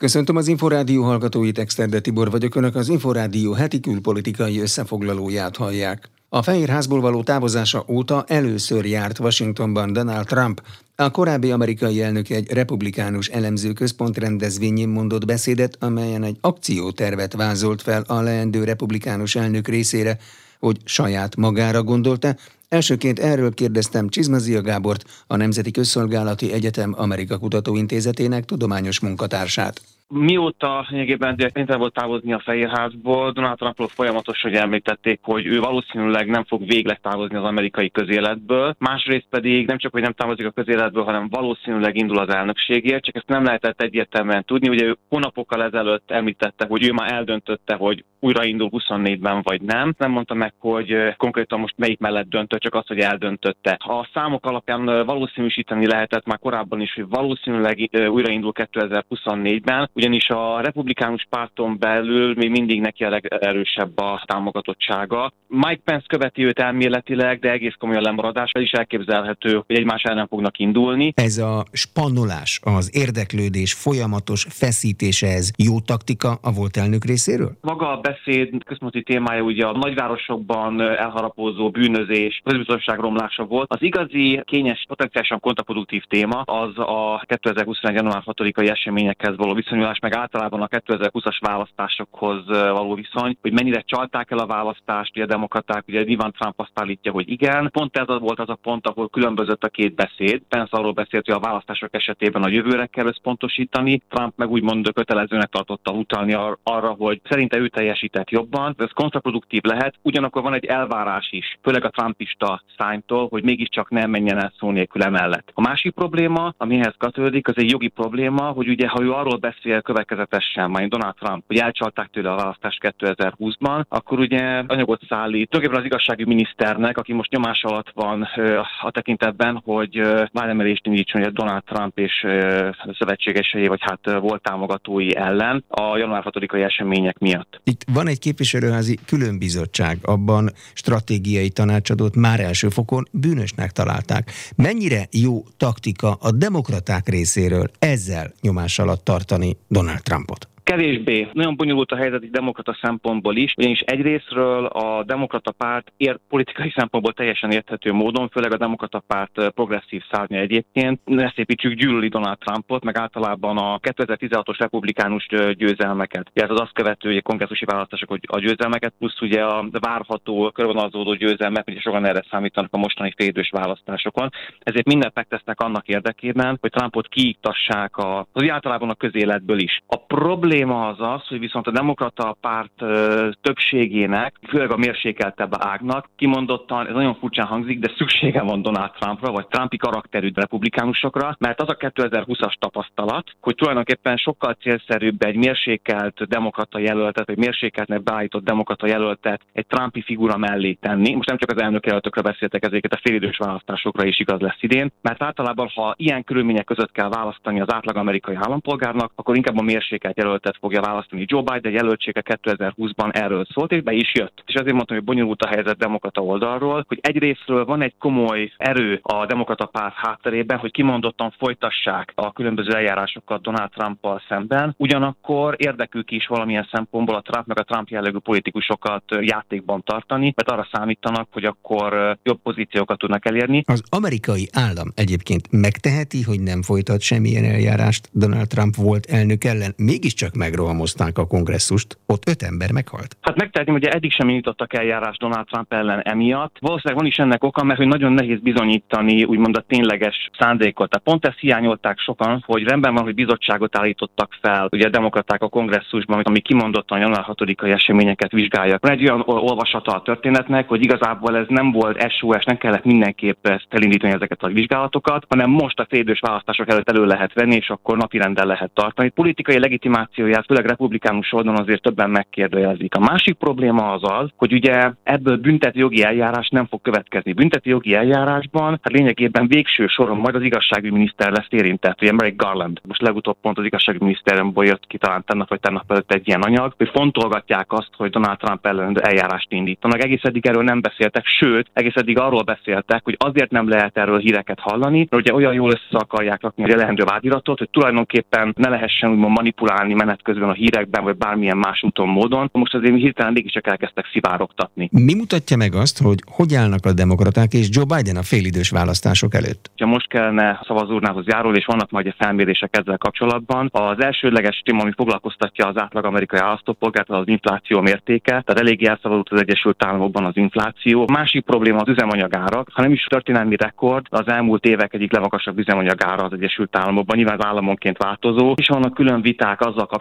Köszöntöm az Inforádió hallgatóit, Exterde Tibor vagyok, Önök az Inforádió heti külpolitikai összefoglalóját hallják. A Fehérházból való távozása óta először járt Washingtonban Donald Trump. A korábbi amerikai elnök egy republikánus elemző központ rendezvényén mondott beszédet, amelyen egy akciótervet vázolt fel a leendő republikánus elnök részére, hogy saját magára gondolta, Elsőként erről kérdeztem Csizmazia Gábort, a Nemzeti Közszolgálati Egyetem Amerika Kutatóintézetének tudományos munkatársát. Mióta lényegében kénytelen volt távozni a Fehérházból, Donald Trumpról folyamatosan említették, hogy ő valószínűleg nem fog végleg távozni az amerikai közéletből. Másrészt pedig nem csak, hogy nem távozik a közéletből, hanem valószínűleg indul az elnökségért, csak ezt nem lehetett egyértelműen tudni. Ugye ő hónapokkal ezelőtt említette, hogy ő már eldöntötte, hogy újraindul 24-ben vagy nem. Nem mondta meg, hogy konkrétan most melyik mellett döntött, csak az, hogy eldöntötte. A számok alapján valószínűsíteni lehetett már korábban is, hogy valószínűleg újraindul 2024-ben, ugyanis a republikánus párton belül még mindig neki a legerősebb a támogatottsága. Mike Pence követi őt elméletileg, de egész komoly a lemaradás, is elképzelhető, hogy egymás ellen fognak indulni. Ez a spannolás, az érdeklődés folyamatos feszítése, ez jó taktika a volt elnök részéről? Maga a beszéd központi témája ugye a nagyvárosokban elharapózó bűnözés, közbiztonság romlása volt. Az igazi, kényes, potenciálisan kontraproduktív téma az a 2021. január 6-ai eseményekhez való viszonyulás, meg általában a 2020-as választásokhoz való viszony, hogy mennyire csalták el a választást, ugye a demokraták, ugye Ivan Trump azt állítja, hogy igen. Pont ez volt az a pont, ahol különbözött a két beszéd. Pence arról beszélt, hogy a választások esetében a jövőre kell összpontosítani, Trump meg úgymond kötelezőnek tartotta utalni arra, hogy szerinte ő teljes teljesített jobban, ez kontraproduktív lehet, ugyanakkor van egy elvárás is, főleg a trumpista szánytól, hogy mégiscsak nem menjen el szó nélkül emellett. A másik probléma, amihez kötődik, az egy jogi probléma, hogy ugye ha ő arról beszél következetesen, majd Donald Trump, hogy elcsalták tőle a választást 2020-ban, akkor ugye anyagot szállít tulajdonképpen az igazsági miniszternek, aki most nyomás alatt van a tekintetben, hogy vádemelést indítson hogy Donald Trump és szövetségesei, vagy hát volt támogatói ellen a január 6-ai események miatt. Itt van egy képviselőházi különbizottság, abban stratégiai tanácsadót már első fokon bűnösnek találták. Mennyire jó taktika a demokraták részéről ezzel nyomás alatt tartani Donald Trumpot? Kevésbé. Nagyon bonyolult a helyzet egy demokrata szempontból is, ugyanis egyrésztről a demokrata párt ér, politikai szempontból teljesen érthető módon, főleg a demokrata párt progresszív szárnya egyébként, ne szépítsük gyűlöli Donald Trumpot, meg általában a 2016-os republikánus győzelmeket. Ez az azt követő kongresszusi választások, a győzelmeket, plusz ugye a várható körvonalazódó győzelmek, ugye sokan erre számítanak a mostani félidős választásokon. Ezért mindent megtesznek annak érdekében, hogy Trumpot kiiktassák a, az általában a közéletből is. A problém probléma az az, hogy viszont a demokrata párt többségének, főleg a mérsékeltebb ágnak, kimondottan, ez nagyon furcsán hangzik, de szüksége van Donald Trumpra, vagy Trumpi karakterű republikánusokra, mert az a 2020-as tapasztalat, hogy tulajdonképpen sokkal célszerűbb egy mérsékelt demokrata jelöltet, vagy mérsékeltnek beállított demokrata jelöltet egy Trumpi figura mellé tenni. Most nem csak az elnök jelöltökre beszéltek, ezeket a félidős választásokra is igaz lesz idén, mert általában, ha ilyen körülmények között kell választani az átlag amerikai állampolgárnak, akkor inkább a mérsékelt jelöltet jelöltet fogja választani. Joe Biden jelöltsége 2020-ban erről szólt, és be is jött. És azért mondtam, hogy bonyolult a helyzet demokrata oldalról, hogy egyrésztről van egy komoly erő a demokrata párt hátterében, hogy kimondottan folytassák a különböző eljárásokat Donald Trumpal szemben, ugyanakkor érdekük is valamilyen szempontból a Trump meg a Trump jellegű politikusokat játékban tartani, mert arra számítanak, hogy akkor jobb pozíciókat tudnak elérni. Az amerikai állam egyébként megteheti, hogy nem folytat semmilyen eljárást Donald Trump volt elnök ellen, mégiscsak megrohamozták a kongresszust, ott öt ember meghalt. Hát megtehetném, hogy eddig sem indítottak eljárás Donald Trump ellen emiatt. Valószínűleg van is ennek oka, mert hogy nagyon nehéz bizonyítani úgymond a tényleges szándékot. Tehát pont ezt hiányolták sokan, hogy rendben van, hogy bizottságot állítottak fel, ugye a demokraták a kongresszusban, ami kimondottan január 6-ai eseményeket vizsgálja. Van egy olyan olvasata a történetnek, hogy igazából ez nem volt SOS, nem kellett mindenképp ezt elindítani ezeket a vizsgálatokat, hanem most a félidős választások előtt elő lehet venni, és akkor napirenden lehet tartani. Politikai legitimáció legitimációját, főleg republikánus oldalon azért többen megkérdőjelezik. A másik probléma az az, hogy ugye ebből bünteti jogi eljárás nem fog következni. Bünteti jogi eljárásban hát lényegében végső soron majd az igazságügyi miniszter lesz érintett, ugye Merrick Garland. Most legutóbb pont az igazságügyi miniszteremből jött ki talán tennap vagy tennap előtt egy ilyen anyag, hogy fontolgatják azt, hogy Donald Trump ellen eljárást indítanak. Egész eddig erről nem beszéltek, sőt, egész eddig arról beszéltek, hogy azért nem lehet erről híreket hallani, mert ugye olyan jól össze akarják rakni a lehendő vádiratot, hogy tulajdonképpen ne lehessen úgymond manipulálni menet közben a hírekben, vagy bármilyen más úton módon. Most azért hirtelen mégiscsak elkezdtek szivárogtatni. Mi mutatja meg azt, hogy hogy állnak a demokraták és Joe Biden a félidős választások előtt? Ha most kellene szavazóurnához járul, és vannak majd a felmérések ezzel kapcsolatban, az elsődleges téma, ami foglalkoztatja az átlag amerikai választópolgárt, az infláció mértéke, tehát eléggé elszabadult az Egyesült Államokban az infláció. A másik probléma az üzemanyagárak, ha nem is történelmi rekord, az elmúlt évek egyik legmagasabb üzemanyagára az Egyesült Államokban, nyilván az államonként változó, és vannak külön viták azzal kapcsolatban,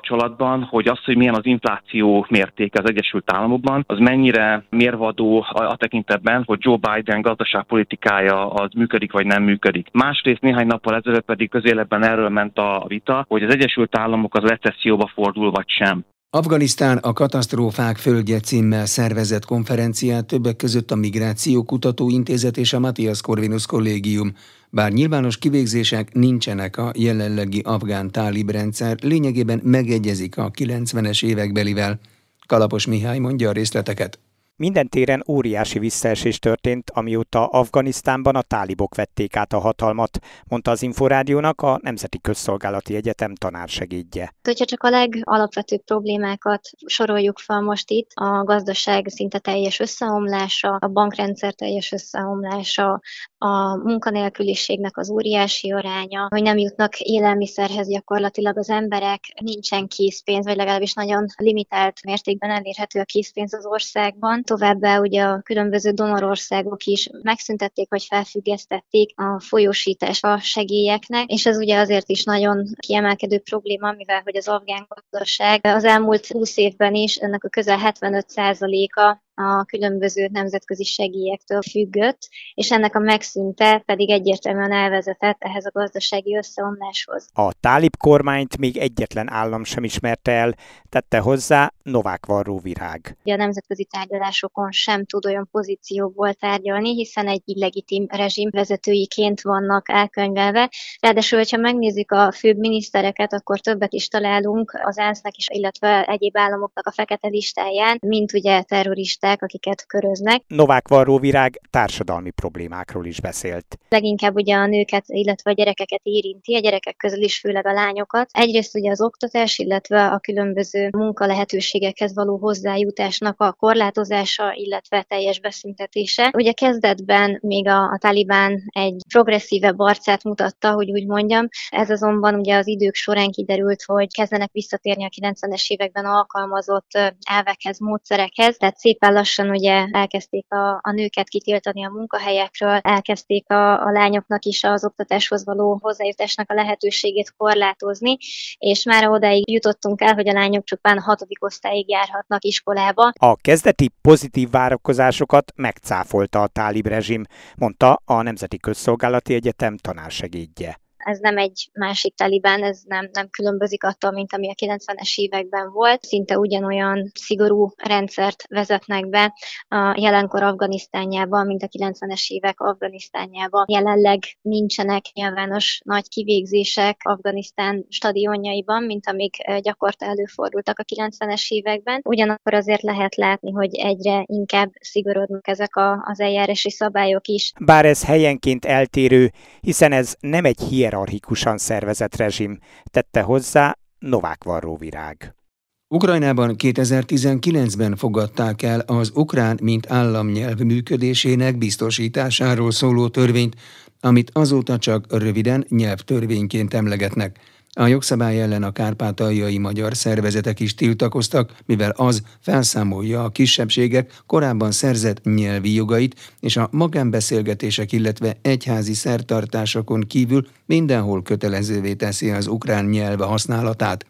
hogy az, hogy milyen az infláció mértéke az Egyesült Államokban, az mennyire mérvadó a tekintetben, hogy Joe Biden gazdaságpolitikája az működik vagy nem működik. Másrészt néhány nappal ezelőtt pedig közéletben erről ment a vita, hogy az Egyesült Államok az recesszióba fordul vagy sem. Afganisztán a katasztrófák földje címmel szervezett konferenciát többek között a Migráció Kutató Intézet és a Matthias Corvinus Kollégium. Bár nyilvános kivégzések nincsenek a jelenlegi afgán tálib rendszer, lényegében megegyezik a 90-es évekbelivel. Kalapos Mihály mondja a részleteket. Minden téren óriási visszaesés történt, amióta Afganisztánban a tálibok vették át a hatalmat, mondta az Inforádiónak a Nemzeti Közszolgálati Egyetem tanársegédje. Hogyha csak a legalapvetőbb problémákat soroljuk fel most itt, a gazdaság szinte teljes összeomlása, a bankrendszer teljes összeomlása, a munkanélküliségnek az óriási aránya, hogy nem jutnak élelmiszerhez gyakorlatilag az emberek, nincsen készpénz, vagy legalábbis nagyon limitált mértékben elérhető a készpénz az országban. Továbbá ugye a különböző donorországok is megszüntették vagy felfüggesztették a folyósítás a segélyeknek, és ez ugye azért is nagyon kiemelkedő probléma, mivel hogy az afgán gazdaság az elmúlt 20 évben is ennek a közel 75%-a a különböző nemzetközi segélyektől függött, és ennek a megszűnte pedig egyértelműen elvezetett ehhez a gazdasági összeomláshoz. A tálib kormányt még egyetlen állam sem ismerte el, tette hozzá Novák Varró virág. A nemzetközi tárgyalásokon sem tud olyan pozícióból tárgyalni, hiszen egy illegitim rezsim vezetőiként vannak elkönyvelve. Ráadásul, hogyha megnézzük a főbb minisztereket, akkor többet is találunk az ENSZ-nek is, illetve egyéb államoknak a fekete listáján, mint ugye terroristák turisták, akiket köröznek. Novák Varróvirág társadalmi problémákról is beszélt. Leginkább ugye a nőket, illetve a gyerekeket érinti, a gyerekek közül is főleg a lányokat. Egyrészt ugye az oktatás, illetve a különböző munkalehetőségekhez való hozzájutásnak a korlátozása, illetve teljes beszüntetése. Ugye kezdetben még a, a Talibán egy progresszívebb arcát mutatta, hogy úgy mondjam. Ez azonban ugye az idők során kiderült, hogy kezdenek visszatérni a 90-es években alkalmazott elvekhez, módszerekhez, tehát szépen lassan ugye elkezdték a, a nőket kitiltani a munkahelyekről, elkezdték a, a lányoknak is az oktatáshoz való hozzájutásnak a lehetőségét korlátozni, és már odáig jutottunk el, hogy a lányok csupán hatodik osztályig járhatnak iskolába. A kezdeti pozitív várakozásokat megcáfolta a tálib rezsim, mondta a Nemzeti Közszolgálati Egyetem tanársegédje ez nem egy másik talibán, ez nem, nem különbözik attól, mint ami a 90-es években volt. Szinte ugyanolyan szigorú rendszert vezetnek be a jelenkor Afganisztánjában, mint a 90-es évek Afganisztánjában. Jelenleg nincsenek nyilvános nagy kivégzések Afganisztán stadionjaiban, mint amik gyakorta előfordultak a 90-es években. Ugyanakkor azért lehet látni, hogy egyre inkább szigorodnak ezek a, az eljárási szabályok is. Bár ez helyenként eltérő, hiszen ez nem egy hierarchikus hierarchikusan szervezett rezsim, tette hozzá Novák Varróvirág. Ukrajnában 2019-ben fogadták el az ukrán mint államnyelv működésének biztosításáról szóló törvényt, amit azóta csak röviden nyelvtörvényként emlegetnek. A jogszabály ellen a kárpátaljai magyar szervezetek is tiltakoztak, mivel az felszámolja a kisebbségek korábban szerzett nyelvi jogait, és a magánbeszélgetések, illetve egyházi szertartásokon kívül mindenhol kötelezővé teszi az ukrán nyelve használatát.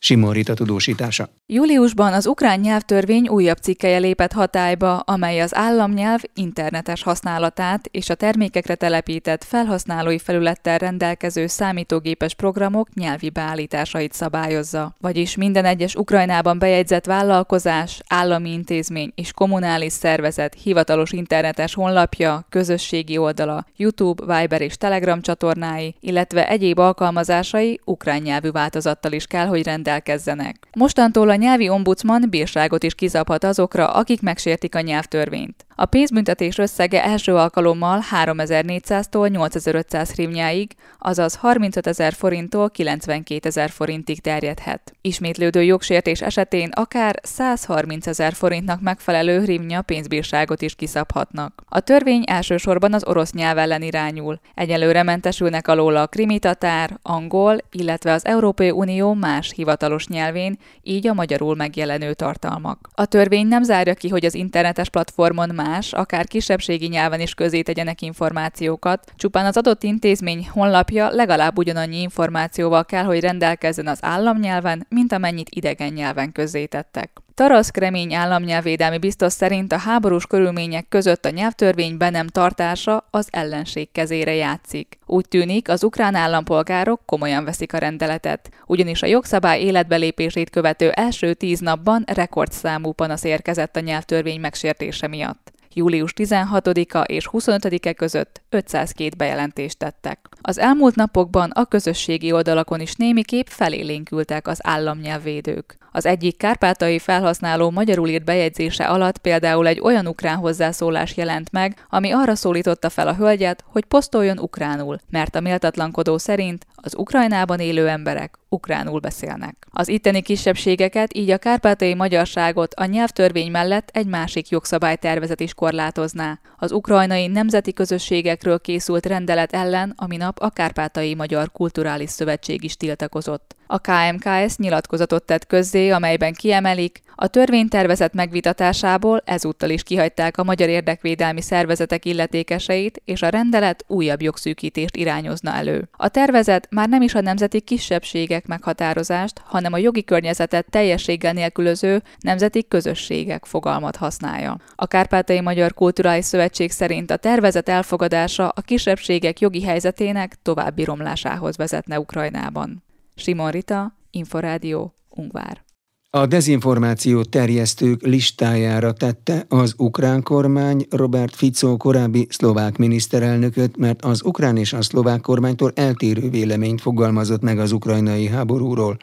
Simon Rita tudósítása. Júliusban az ukrán nyelvtörvény újabb cikkeje lépett hatályba, amely az államnyelv internetes használatát és a termékekre telepített felhasználói felülettel rendelkező számítógépes programok nyelvi beállításait szabályozza. Vagyis minden egyes Ukrajnában bejegyzett vállalkozás, állami intézmény és kommunális szervezet hivatalos internetes honlapja, közösségi oldala, YouTube, Viber és Telegram csatornái, illetve egyéb alkalmazásai ukrán nyelvű változattal is kell, hogy rendelkezzenek rendelkezzenek. Mostantól a nyelvi ombudsman bírságot is kizabhat azokra, akik megsértik a nyelvtörvényt. A pénzbüntetés összege első alkalommal 3400-tól 8500 hrivnyáig, azaz 35 ezer forinttól 92 ezer forintig terjedhet. Ismétlődő jogsértés esetén akár 130 ezer forintnak megfelelő hrivnya pénzbírságot is kiszabhatnak. A törvény elsősorban az orosz nyelv ellen irányul. Egyelőre mentesülnek alól a krimitatár, angol, illetve az Európai Unió más hivatalos nyelvén, így a magyarul megjelenő tartalmak. A törvény nem zárja ki, hogy az internetes platformon más, akár kisebbségi nyelven is közé tegyenek információkat, csupán az adott intézmény honlapja legalább ugyanannyi információval kell, hogy rendelkezzen az államnyelven, mint amennyit idegen nyelven közzétettek. Tarasz Kremény államnyelvédelmi biztos szerint a háborús körülmények között a nyelvtörvény be nem tartása az ellenség kezére játszik. Úgy tűnik, az ukrán állampolgárok komolyan veszik a rendeletet, ugyanis a jogszabály életbelépését követő első tíz napban rekordszámú panasz érkezett a nyelvtörvény megsértése miatt július 16-a és 25-e között 502 bejelentést tettek. Az elmúlt napokban a közösségi oldalakon is némiképp felélénkültek az államnyelvvédők. Az egyik kárpátai felhasználó magyarul írt bejegyzése alatt például egy olyan ukrán hozzászólás jelent meg, ami arra szólította fel a hölgyet, hogy posztoljon ukránul, mert a méltatlankodó szerint az Ukrajnában élő emberek ukránul beszélnek. Az itteni kisebbségeket, így a kárpátai magyarságot a nyelvtörvény mellett egy másik jogszabálytervezet is korlátozná. Az ukrajnai nemzeti közösségekről készült rendelet ellen, ami nap a Kárpátai Magyar Kulturális Szövetség is tiltakozott. A KMKS nyilatkozatot tett közzé, amelyben kiemelik, a törvénytervezet megvitatásából ezúttal is kihagyták a magyar érdekvédelmi szervezetek illetékeseit, és a rendelet újabb jogszűkítést irányozna elő. A tervezet már nem is a nemzeti kisebbségek meghatározást, hanem a jogi környezetet teljességgel nélkülöző nemzeti közösségek fogalmat használja. A Kárpátai Magyar Kulturális Szövetség szerint a tervezet elfogadása a kisebbségek jogi helyzetének további romlásához vezetne Ukrajnában. Simon Rita, Inforádió, Ungvár. A dezinformáció terjesztők listájára tette az ukrán kormány Robert Fico korábbi szlovák miniszterelnököt, mert az ukrán és a szlovák kormánytól eltérő véleményt fogalmazott meg az ukrajnai háborúról.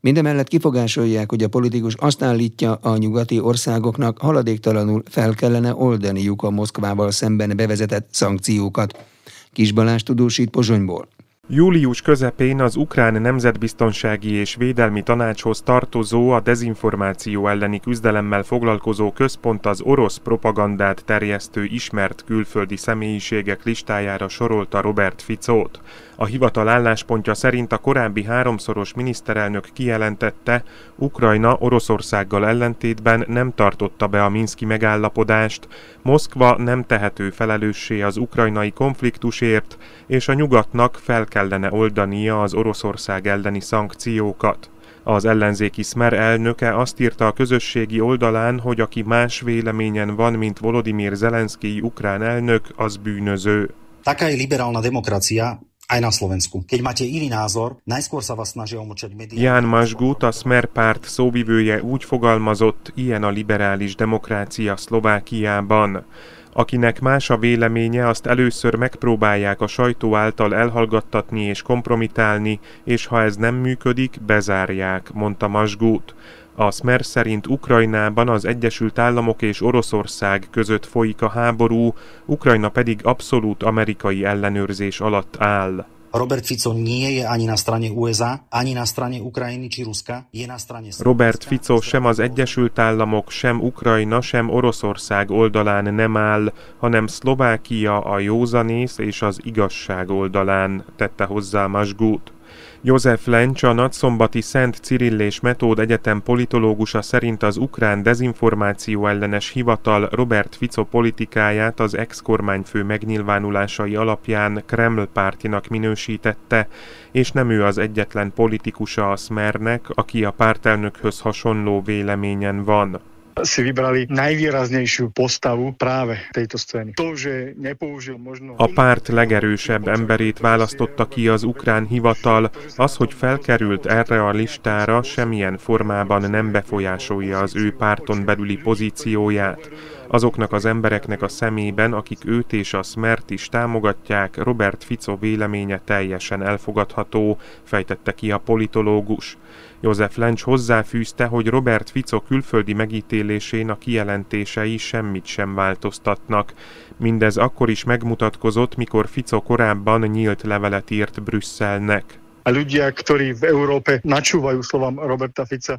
Mindemellett kifogásolják, hogy a politikus azt állítja, a nyugati országoknak haladéktalanul fel kellene oldaniuk a Moszkvával szemben bevezetett szankciókat. Kis Balázs tudósít Pozsonyból. Július közepén az Ukrán Nemzetbiztonsági és Védelmi Tanácshoz tartozó a dezinformáció elleni küzdelemmel foglalkozó központ az orosz propagandát terjesztő ismert külföldi személyiségek listájára sorolta Robert Ficót. A hivatal álláspontja szerint a korábbi háromszoros miniszterelnök kijelentette, Ukrajna Oroszországgal ellentétben nem tartotta be a Minszki megállapodást, Moszkva nem tehető felelőssé az ukrajnai konfliktusért, és a nyugatnak fel kellene oldania az Oroszország elleni szankciókat. Az ellenzéki Smer elnöke azt írta a közösségi oldalán, hogy aki más véleményen van, mint Volodymyr Zelenszky ukrán elnök, az bűnöző. Taká je liberálna demokrácia, aj na Slovensku. Keď máte iný názor, najskôr sa vás snažia umlčať médiá. Ján Masgut, a Smer párt szóvivője úgy fogalmazott, ilyen a liberális demokrácia Szlovákiában. Akinek más a véleménye, azt először megpróbálják a sajtó által elhallgattatni és kompromitálni, és ha ez nem működik, bezárják, mondta Masgut. A Smer szerint Ukrajnában az Egyesült Államok és Oroszország között folyik a háború, Ukrajna pedig abszolút amerikai ellenőrzés alatt áll. Robert Fico nie je ani na strane USA, ani na strane Ukrajiny či Ruska, je na strane... Robert Fico sem az Egyesült Államok, sem Ukrajna, sem Oroszország oldalán nem áll, hanem Szlovákia a józanész és az igazság oldalán, tette hozzá Masgút. József Lencs, a nagyszombati Szent Cirill és Metód Egyetem politológusa szerint az ukrán dezinformáció ellenes hivatal Robert Fico politikáját az ex-kormányfő megnyilvánulásai alapján Kreml pártinak minősítette, és nem ő az egyetlen politikusa a Smernek, aki a pártelnökhöz hasonló véleményen van si vybrali najvýraznejšiu postavu práve tejto scény. To, že nepoužil možno... A párt legerősebb emberét választotta ki az ukrán hivatal, az, hogy felkerült erre a listára, semmilyen formában nem befolyásolja az ő párton belüli pozícióját. Azoknak az embereknek a szemében, akik őt és a Smert is támogatják, Robert Fico véleménye teljesen elfogadható, fejtette ki a politológus. József Lencs hozzáfűzte, hogy Robert Fico külföldi megítélésén a kijelentései semmit sem változtatnak. Mindez akkor is megmutatkozott, mikor Fico korábban nyílt levelet írt Brüsszelnek. A ľudia, ktorí v Európe načúvajú slovám Roberta Fica,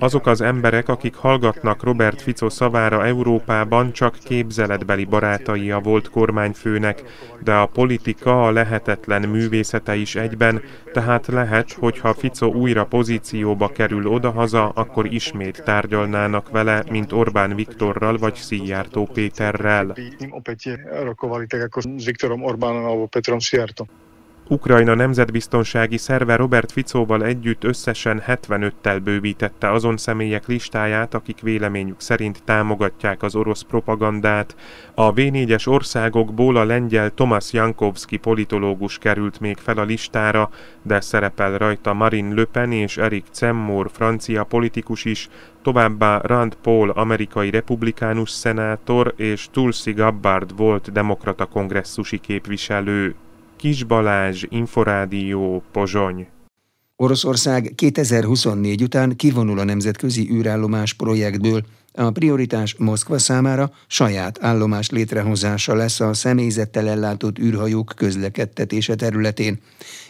Azok az emberek, akik hallgatnak Robert Fico szavára Európában, csak képzeletbeli barátai a volt kormányfőnek, de a politika a lehetetlen művészete is egyben, tehát lehet, hogyha Fico újra pozícióba kerül odahaza, akkor ismét tárgyalnának vele, mint Orbán Viktorral vagy Szijjártó Péterrel. Petrom Szijjártom. Ukrajna nemzetbiztonsági szerve Robert Ficóval együtt összesen 75-tel bővítette azon személyek listáját, akik véleményük szerint támogatják az orosz propagandát. A V4-es országokból a lengyel Tomasz Jankovski politológus került még fel a listára, de szerepel rajta Marine Le Pen és Eric Zemmour francia politikus is, továbbá Rand Paul amerikai republikánus szenátor és Tulsi Gabbard volt demokrata kongresszusi képviselő. Kis Balázs, Inforádió, Pozsony. Oroszország 2024 után kivonul a nemzetközi űrállomás projektből, a prioritás Moszkva számára saját állomás létrehozása lesz a személyzettel ellátott űrhajók közlekedtetése területén.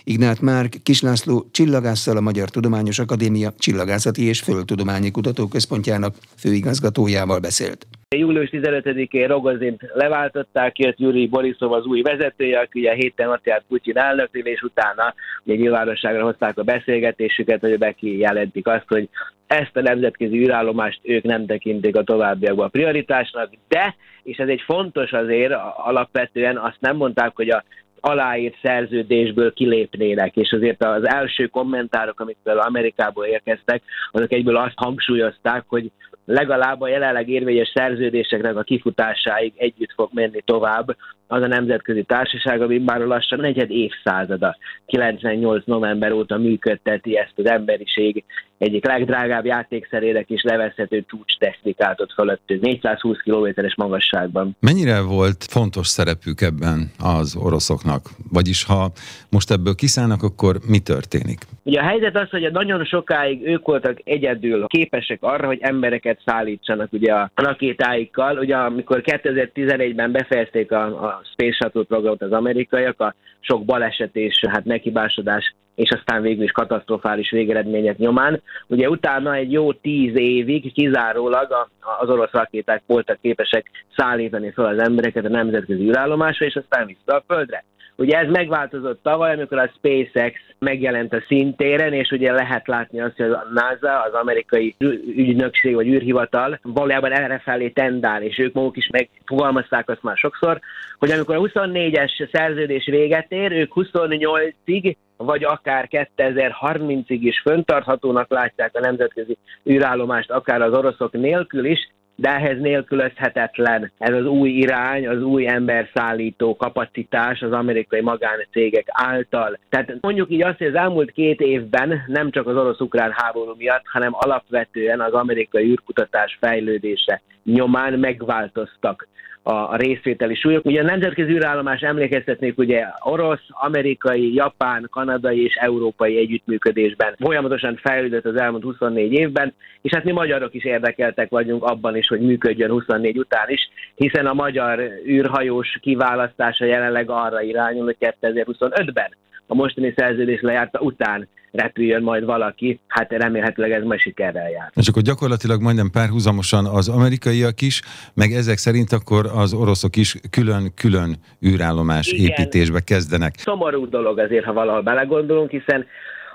Ignát Márk Kislászló csillagásszal a Magyar Tudományos Akadémia Csillagászati és Földtudományi Kutatóközpontjának főigazgatójával beszélt. Július 15-én Rogozint leváltották, jött Júri Borisov az új vezetője, aki ugye héten ott járt Putyin elnöknél, és utána ugye nyilvánosságra hozták a beszélgetésüket, hogy bekijelentik azt, hogy ezt a nemzetközi űrállomást ők nem tekintik a továbbiakban a prioritásnak, de, és ez egy fontos azért alapvetően, azt nem mondták, hogy a aláírt szerződésből kilépnének, és azért az első kommentárok, amik például Amerikából érkeztek, azok egyből azt hangsúlyozták, hogy legalább a jelenleg érvényes szerződéseknek a kifutásáig együtt fog menni tovább az a nemzetközi társaság, ami már lassan negyed évszázada, 98 november óta működteti ezt az emberiség egyik legdrágább játékszerének is levezhető csúcs technikát ott fölöttünk, 420 kilométeres magasságban. Mennyire volt fontos szerepük ebben az oroszoknak? Vagyis ha most ebből kiszállnak, akkor mi történik? Ugye a helyzet az, hogy nagyon sokáig ők voltak egyedül képesek arra, hogy embereket szállítsanak ugye a rakétáikkal. Ugye amikor 2011-ben befejezték a, a Space Shuttle programot az amerikaiak, a sok baleset és hát nekibásodás és aztán végül is katasztrofális végeredmények nyomán. Ugye utána egy jó tíz évig kizárólag a, az orosz rakéták voltak képesek szállítani fel az embereket a nemzetközi űrállomásra, és aztán vissza a földre. Ugye ez megváltozott tavaly, amikor a SpaceX megjelent a szintéren, és ugye lehet látni azt, hogy a NASA, az amerikai ügynökség vagy űrhivatal valójában erre felé tendál, és ők maguk is megfogalmazták azt már sokszor, hogy amikor a 24-es szerződés véget ér, ők 28-ig vagy akár 2030-ig is föntarthatónak látják a nemzetközi űrállomást, akár az oroszok nélkül is, de ehhez nélkülözhetetlen ez az új irány, az új emberszállító kapacitás az amerikai magáncégek által. Tehát mondjuk így azt, hogy az elmúlt két évben nem csak az orosz-ukrán háború miatt, hanem alapvetően az amerikai űrkutatás fejlődése nyomán megváltoztak a részvételi súlyok. Ugye a nemzetközi űrállomás emlékeztetnék ugye orosz, amerikai, japán, kanadai és európai együttműködésben folyamatosan fejlődött az elmúlt 24 évben, és hát mi magyarok is érdekeltek vagyunk abban is, hogy működjön 24 után is, hiszen a magyar űrhajós kiválasztása jelenleg arra irányul, hogy 2025-ben a mostani szerződés lejárta után repüljön majd valaki, hát remélhetőleg ez majd sikerrel jár. És akkor gyakorlatilag majdnem párhuzamosan az amerikaiak is, meg ezek szerint akkor az oroszok is külön-külön űrállomás Igen. építésbe kezdenek. Szomorú dolog azért, ha valahol belegondolunk, hiszen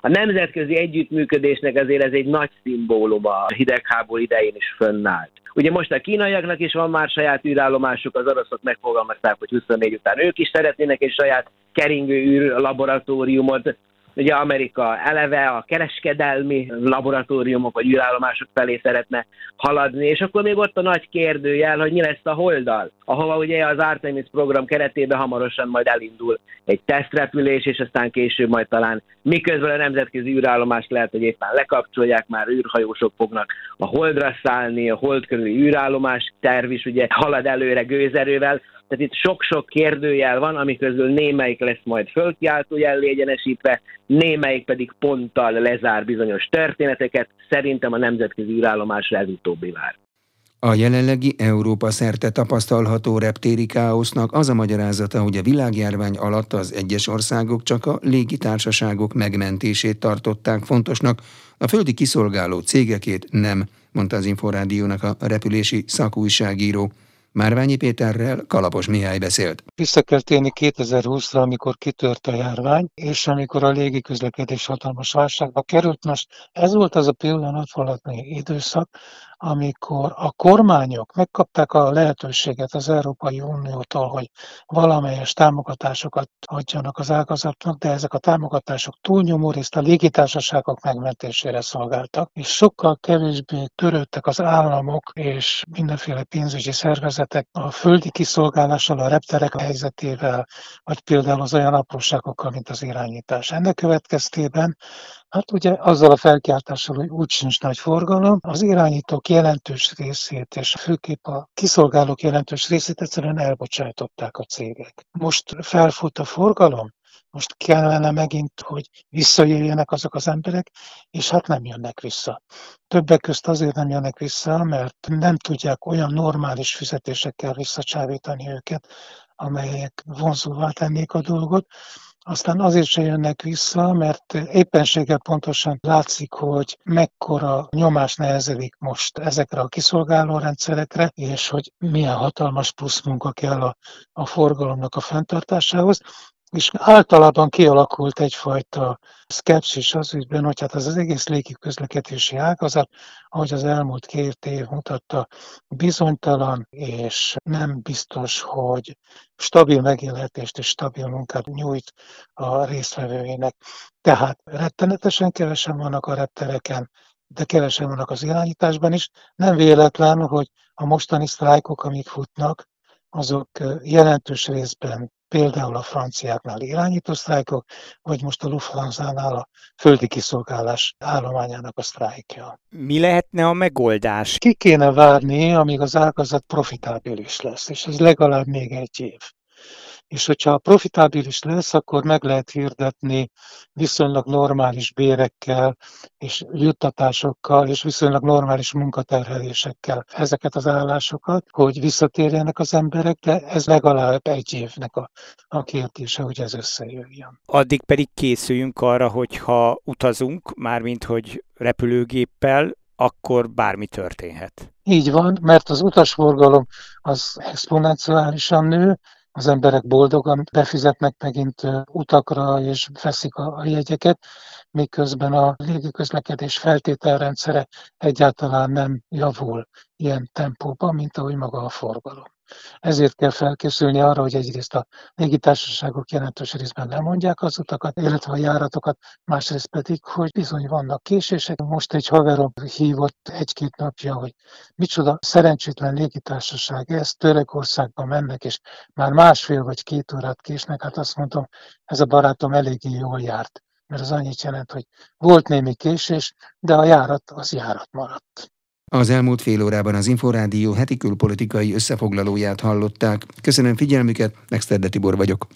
a nemzetközi együttműködésnek azért ez egy nagy szimbólum a hidegháború idején is fönnállt. Ugye most a kínaiaknak is van már saját űrállomásuk, az oroszok megfogalmazták, hogy 24 után ők is szeretnének egy saját keringő űr laboratóriumot, Ugye Amerika eleve a kereskedelmi laboratóriumok vagy űrállomások felé szeretne haladni, és akkor még ott a nagy kérdőjel, hogy mi lesz a holdal, ahova ugye az Artemis program keretében hamarosan majd elindul egy tesztrepülés, és aztán később majd talán miközben a nemzetközi űrállomást lehet, hogy éppen lekapcsolják, már űrhajósok fognak a holdra szállni, a hold körüli űrállomás terv is ugye halad előre gőzerővel, tehát itt sok-sok kérdőjel van, ami közül némelyik lesz majd fölkiáltó egyenesítve, némelyik pedig ponttal lezár bizonyos történeteket. Szerintem a nemzetközi űrállomásra ez utóbbi vár. A jelenlegi Európa szerte tapasztalható reptéri káosznak az a magyarázata, hogy a világjárvány alatt az egyes országok csak a légitársaságok megmentését tartották fontosnak, a földi kiszolgáló cégekét nem, mondta az Inforádiónak a repülési szakújságíró. Márványi Péterrel Kalapos Mihály beszélt. Vissza kell térni 2020-ra, amikor kitört a járvány, és amikor a légiközlekedés hatalmas válságba került. Most ez volt az a pillanat, valami időszak, amikor a kormányok megkapták a lehetőséget az Európai Uniótól, hogy valamelyes támogatásokat adjanak az ágazatnak, de ezek a támogatások túlnyomó részt a légitársaságok megmentésére szolgáltak, és sokkal kevésbé törődtek az államok és mindenféle pénzügyi szervezetek a földi kiszolgálással, a repterek helyzetével, vagy például az olyan apróságokkal, mint az irányítás. Ennek következtében Hát ugye azzal a felkiáltással, hogy úgy sincs nagy forgalom, az irányítók jelentős részét, és főképp a kiszolgálók jelentős részét egyszerűen elbocsátották a cégek. Most felfut a forgalom, most kellene megint, hogy visszajöjjenek azok az emberek, és hát nem jönnek vissza. Többek közt azért nem jönnek vissza, mert nem tudják olyan normális fizetésekkel visszacsábítani őket, amelyek vonzóvá tennék a dolgot, aztán azért se jönnek vissza, mert éppenséggel pontosan látszik, hogy mekkora nyomás nehezedik most ezekre a kiszolgáló rendszerekre, és hogy milyen hatalmas plusz munka kell a, a forgalomnak a fenntartásához és általában kialakult egyfajta szkepszis az ügyben, hogy hát az, az egész légi közlekedési ágazat, ahogy az elmúlt két év mutatta, bizonytalan, és nem biztos, hogy stabil megélhetést és stabil munkát nyújt a résztvevőinek. Tehát rettenetesen kevesen vannak a reptereken, de kevesen vannak az irányításban is. Nem véletlen, hogy a mostani sztrájkok, amik futnak, azok jelentős részben például a franciáknál irányító sztrájkok, vagy most a Lufthansa-nál a földi kiszolgálás állományának a sztrájkja. Mi lehetne a megoldás? Ki kéne várni, amíg az ágazat profitábilis lesz, és ez legalább még egy év és hogyha profitábilis lesz, akkor meg lehet hirdetni viszonylag normális bérekkel, és juttatásokkal, és viszonylag normális munkaterhelésekkel ezeket az állásokat, hogy visszatérjenek az emberek, de ez legalább egy évnek a, a kérdése, hogy ez összejöjjön. Addig pedig készüljünk arra, hogyha utazunk, mármint hogy repülőgéppel, akkor bármi történhet. Így van, mert az utasforgalom az exponenciálisan nő, az emberek boldogan befizetnek megint utakra, és veszik a jegyeket, miközben a légiközlekedés feltételrendszere egyáltalán nem javul ilyen tempóban, mint ahogy maga a forgalom. Ezért kell felkészülni arra, hogy egyrészt a légitársaságok jelentős részben lemondják az utakat, illetve a járatokat, másrészt pedig, hogy bizony vannak késések. Most egy haverom hívott egy-két napja, hogy micsoda szerencsétlen légitársaság ez, Törökországba mennek, és már másfél vagy két órát késnek. Hát azt mondtam, ez a barátom eléggé jól járt mert az annyit jelent, hogy volt némi késés, de a járat az járat maradt. Az elmúlt fél órában az Inforádió heti külpolitikai összefoglalóját hallották. Köszönöm figyelmüket, Nexterde Tibor vagyok.